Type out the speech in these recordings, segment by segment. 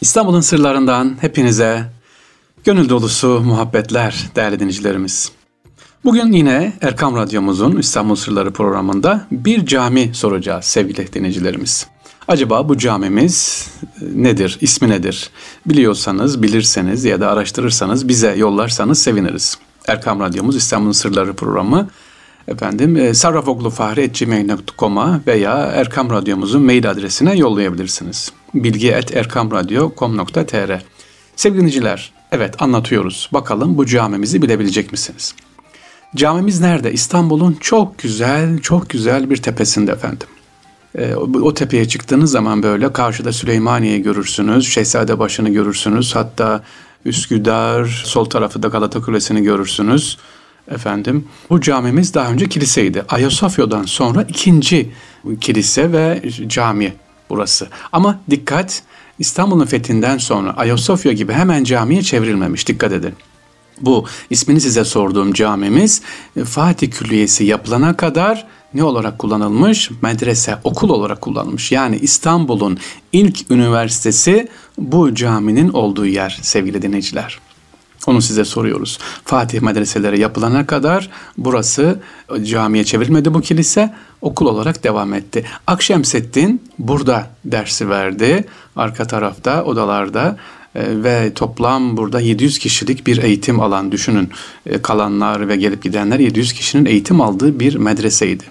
İstanbul'un sırlarından hepinize gönül dolusu muhabbetler değerli dinleyicilerimiz. Bugün yine Erkam Radyomuzun İstanbul Sırları programında bir cami soracağız sevgili dinleyicilerimiz. Acaba bu camimiz e, nedir, ismi nedir? Biliyorsanız, bilirseniz ya da araştırırsanız bize yollarsanız seviniriz. Erkam Radyomuz İstanbul Sırları programı efendim e, sarrafoglufahri.gmail.com'a veya Erkam Radyomuzun mail adresine yollayabilirsiniz. bilgi.erkamradyo.com.tr Sevgili dinleyiciler, evet anlatıyoruz. Bakalım bu camimizi bilebilecek misiniz? Camimiz nerede? İstanbul'un çok güzel, çok güzel bir tepesinde efendim. E, o tepeye çıktığınız zaman böyle karşıda Süleymaniye'yi görürsünüz, Şehzadebaşı'nı görürsünüz. Hatta Üsküdar, sol tarafı da Galata Kulesi'ni görürsünüz. Efendim bu camimiz daha önce kiliseydi. Ayasofya'dan sonra ikinci kilise ve cami burası. Ama dikkat İstanbul'un fethinden sonra Ayasofya gibi hemen camiye çevrilmemiş. Dikkat edin. Bu ismini size sorduğum camimiz Fatih Külliyesi yapılana kadar ne olarak kullanılmış? Medrese, okul olarak kullanılmış. Yani İstanbul'un ilk üniversitesi bu caminin olduğu yer sevgili dinleyiciler. Onu size soruyoruz. Fatih medreseleri yapılana kadar burası camiye çevrilmedi bu kilise. Okul olarak devam etti. Akşemseddin burada dersi verdi. Arka tarafta odalarda e, ve toplam burada 700 kişilik bir eğitim alan düşünün. E, kalanlar ve gelip gidenler 700 kişinin eğitim aldığı bir medreseydi.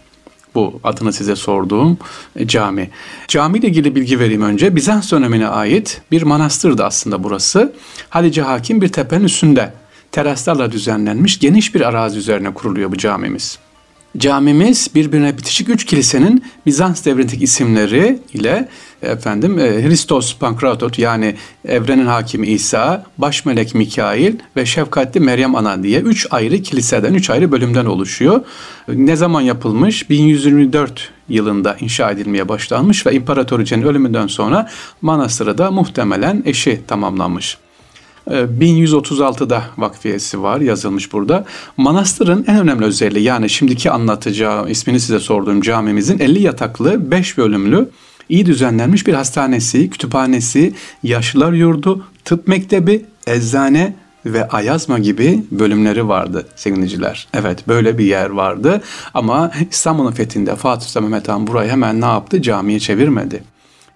Bu adını size sorduğum e, cami. Cami ile ilgili bilgi vereyim önce. Bizans dönemine ait bir manastırdı aslında burası. Halice Hakim bir tepenin üstünde teraslarla düzenlenmiş geniş bir arazi üzerine kuruluyor bu camimiz. Camimiz birbirine bitişik üç kilisenin Bizans devrindeki isimleri ile efendim e, Hristos Pankratot yani evrenin hakimi İsa, baş melek Mikail ve şefkatli Meryem Ana diye üç ayrı kiliseden, üç ayrı bölümden oluşuyor. Ne zaman yapılmış? 1124 yılında inşa edilmeye başlanmış ve İmparatoriçenin ölümünden sonra manastırı da muhtemelen eşi tamamlanmış. 1136'da ee, vakfiyesi var yazılmış burada. Manastırın en önemli özelliği yani şimdiki anlatacağı ismini size sorduğum camimizin 50 yataklı 5 bölümlü iyi düzenlenmiş bir hastanesi, kütüphanesi, yaşlılar yurdu, tıp mektebi, eczane ve Ayazma gibi bölümleri vardı sevgiliciler. Evet böyle bir yer vardı ama İstanbul'un fethinde Fatih Sultan Mehmet Han burayı hemen ne yaptı? Camiye çevirmedi.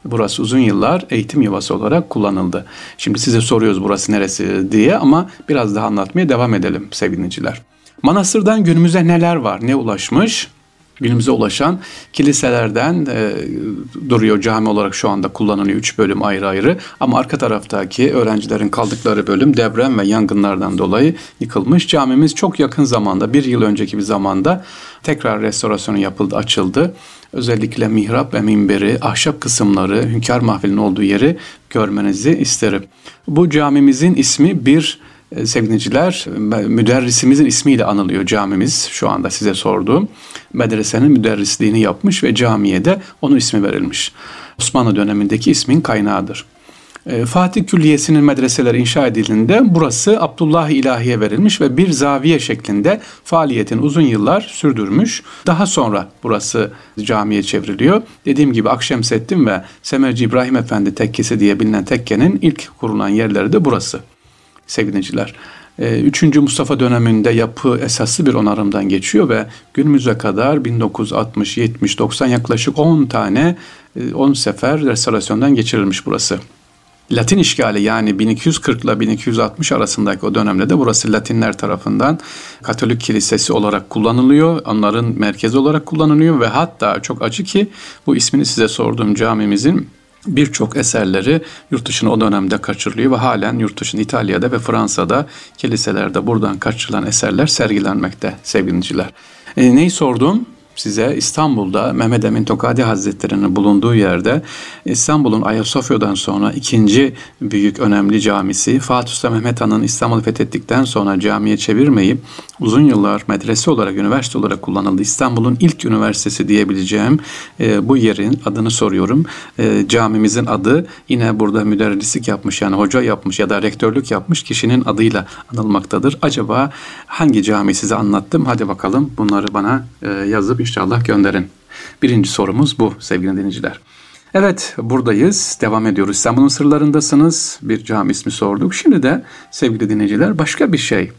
Burası uzun yıllar eğitim yuvası olarak kullanıldı. Şimdi size soruyoruz burası neresi diye ama biraz daha anlatmaya devam edelim sevgiliciler. Manastırdan günümüze neler var, ne ulaşmış? Günümüze ulaşan kiliselerden e, duruyor cami olarak şu anda kullanılıyor. Üç bölüm ayrı ayrı ama arka taraftaki öğrencilerin kaldıkları bölüm deprem ve yangınlardan dolayı yıkılmış. Camimiz çok yakın zamanda bir yıl önceki bir zamanda tekrar restorasyonu yapıldı, açıldı. Özellikle mihrap ve minberi, ahşap kısımları, hünkâr mahfilinin olduğu yeri görmenizi isterim. Bu camimizin ismi bir e, sevgiliciler müderrisimizin ismiyle anılıyor camimiz şu anda size sorduğum. Medresenin müderrisliğini yapmış ve camiye de onun ismi verilmiş. Osmanlı dönemindeki ismin kaynağıdır. Ee, Fatih Külliyesi'nin medreseleri inşa edildiğinde burası Abdullah İlahi'ye verilmiş ve bir zaviye şeklinde faaliyetini uzun yıllar sürdürmüş. Daha sonra burası camiye çevriliyor. Dediğim gibi Akşemseddin ve Semerci İbrahim Efendi tekkesi diye bilinen tekkenin ilk kurulan yerleri de burası sevgiliciler. Ee, üçüncü Mustafa döneminde yapı esaslı bir onarımdan geçiyor ve günümüze kadar 1960, 70, 90 yaklaşık 10 tane 10 e, sefer restorasyondan geçirilmiş burası. Latin işgali yani 1240 ile 1260 arasındaki o dönemde de burası Latinler tarafından Katolik Kilisesi olarak kullanılıyor. Onların merkezi olarak kullanılıyor ve hatta çok acı ki bu ismini size sorduğum camimizin birçok eserleri yurt dışına o dönemde kaçırılıyor ve halen yurt dışında İtalya'da ve Fransa'da kiliselerde buradan kaçırılan eserler sergilenmekte sevgiliciler. E, neyi sordum? Size İstanbul'da Mehmet Emin Tokadi Hazretleri'nin bulunduğu yerde İstanbul'un Ayasofya'dan sonra ikinci büyük önemli camisi Fatih Sultan Mehmet Han'ın İstanbul'u fethettikten sonra camiye çevirmeyip uzun yıllar medrese olarak, üniversite olarak kullanıldı. İstanbul'un ilk üniversitesi diyebileceğim e, bu yerin adını soruyorum. E, camimizin adı yine burada müderrislik yapmış yani hoca yapmış ya da rektörlük yapmış kişinin adıyla anılmaktadır. Acaba hangi cami size anlattım? Hadi bakalım bunları bana e, yazıp inşallah gönderin. Birinci sorumuz bu sevgili dinleyiciler. Evet buradayız. Devam ediyoruz. İstanbul'un sırlarındasınız. Bir cami ismi sorduk. Şimdi de sevgili dinleyiciler başka bir şey.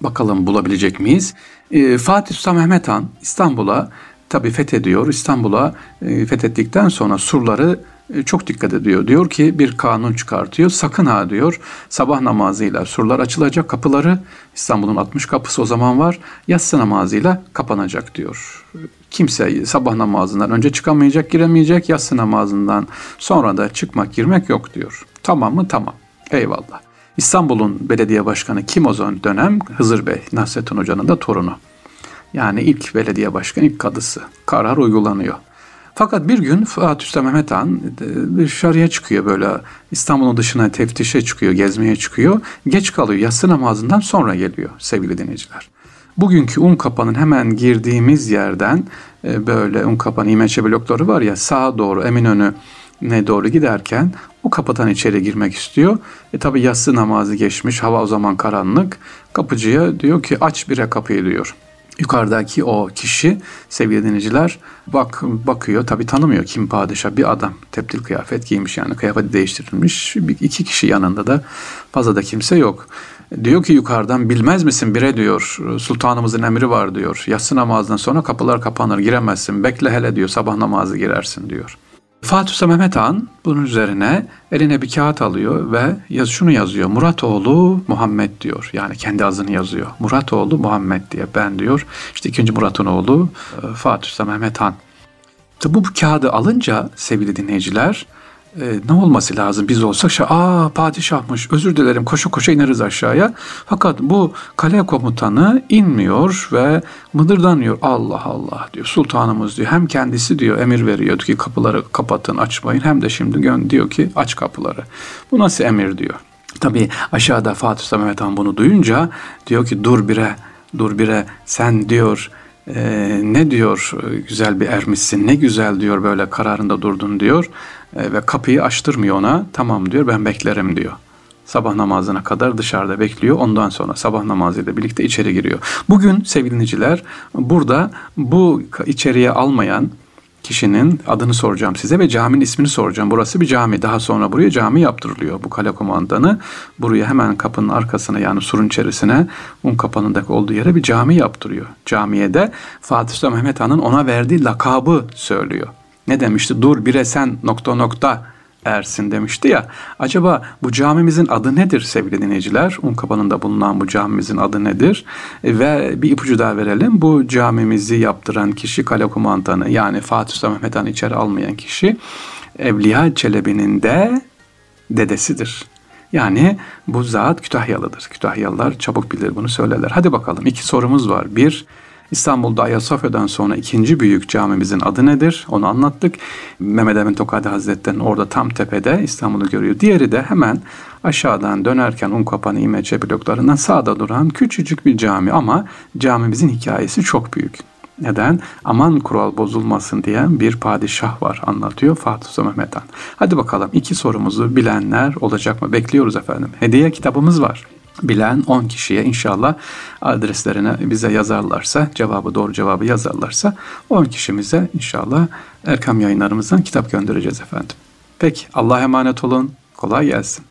Bakalım bulabilecek miyiz? Ee, Fatih Sultan Mehmet Han İstanbul'a tabi fethediyor. İstanbul'a e, fethettikten sonra surları çok dikkat ediyor. Diyor ki bir kanun çıkartıyor. Sakın ha diyor sabah namazıyla surlar açılacak kapıları İstanbul'un 60 kapısı o zaman var. Yatsı namazıyla kapanacak diyor. Kimse sabah namazından önce çıkamayacak, giremeyecek. Yatsı namazından sonra da çıkmak, girmek yok diyor. Tamam mı? Tamam. Eyvallah. İstanbul'un belediye başkanı kim o zaman dönem? Hızır Bey, Nasrettin Hoca'nın da torunu. Yani ilk belediye başkanı, ilk kadısı. Karar uygulanıyor. Fakat bir gün Fatih Sultan Mehmet Han e, dışarıya çıkıyor böyle İstanbul'un dışına teftişe çıkıyor, gezmeye çıkıyor. Geç kalıyor. Yatsı namazından sonra geliyor sevgili dinleyiciler. Bugünkü un kapanın hemen girdiğimiz yerden e, böyle un kapanı İmeçe blokları var ya sağa doğru Eminönü ne doğru giderken o kapıdan içeri girmek istiyor. E tabi yatsı namazı geçmiş, hava o zaman karanlık. Kapıcıya diyor ki aç bire kapıyı diyor. Yukarıdaki o kişi sevgili dinleyiciler bak bakıyor tabi tanımıyor kim padişah bir adam. Teptil kıyafet giymiş yani kıyafeti değiştirilmiş. Bir, iki kişi yanında da fazla da kimse yok. Diyor ki yukarıdan bilmez misin bire? diyor. Sultanımızın emri var. diyor. Yatsı namazından sonra kapılar kapanır giremezsin. Bekle hele diyor. Sabah namazı girersin diyor. Fatih Mehmet Han bunun üzerine eline bir kağıt alıyor ve yaz, şunu yazıyor. Muratoğlu Muhammed diyor. Yani kendi adını yazıyor. Muratoğlu Muhammed diye ben diyor. İşte ikinci Murat'ın oğlu e, Fatih Mehmet Han. Bu, bu kağıdı alınca sevgili dinleyiciler e, ne olması lazım biz olsak şey, aa padişahmış özür dilerim koşu koşu ineriz aşağıya. Fakat bu kale komutanı inmiyor ve mıdırdanıyor Allah Allah diyor sultanımız diyor hem kendisi diyor emir veriyor ki kapıları kapatın açmayın hem de şimdi diyor ki aç kapıları. Bu nasıl emir diyor. Tabi aşağıda Fatih Sultan Mehmet Han bunu duyunca diyor ki dur bire dur bire sen diyor e, ne diyor güzel bir ermişsin ne güzel diyor böyle kararında durdun diyor e, ve kapıyı açtırmıyor ona tamam diyor ben beklerim diyor. Sabah namazına kadar dışarıda bekliyor. Ondan sonra sabah namazıyla birlikte içeri giriyor. Bugün sevgili burada bu içeriye almayan kişinin adını soracağım size ve caminin ismini soracağım. Burası bir cami. Daha sonra buraya cami yaptırılıyor. Bu kale komandanı buraya hemen kapının arkasına yani surun içerisine un kapanındaki olduğu yere bir cami yaptırıyor. Camiye de Fatih Sultan Mehmet Han'ın ona verdiği lakabı söylüyor. Ne demişti? Dur bire sen nokta nokta ersin demişti ya. Acaba bu camimizin adı nedir sevgili dinleyiciler? Unkapanı'nda bulunan bu camimizin adı nedir? E, ve bir ipucu daha verelim. Bu camimizi yaptıran kişi kale kumandanı yani Fatih Sultan Mehmet Han içeri almayan kişi Evliya Çelebi'nin de dedesidir. Yani bu zat Kütahyalıdır. Kütahyalılar çabuk bilir bunu söylerler. Hadi bakalım iki sorumuz var. Bir, İstanbul'da Ayasofya'dan sonra ikinci büyük camimizin adı nedir? Onu anlattık. Mehmet Emin Tokadi Hazretleri'nin orada tam tepede İstanbul'u görüyor. Diğeri de hemen aşağıdan dönerken Unkapanı İmece bloklarından sağda duran küçücük bir cami ama camimizin hikayesi çok büyük. Neden? Aman kural bozulmasın diyen bir padişah var anlatıyor Fatih Sultan Mehmet Han. Hadi bakalım iki sorumuzu bilenler olacak mı? Bekliyoruz efendim. Hediye kitabımız var bilen 10 kişiye inşallah adreslerine bize yazarlarsa, cevabı doğru cevabı yazarlarsa 10 kişimize inşallah Erkam yayınlarımızdan kitap göndereceğiz efendim. Peki Allah'a emanet olun. Kolay gelsin.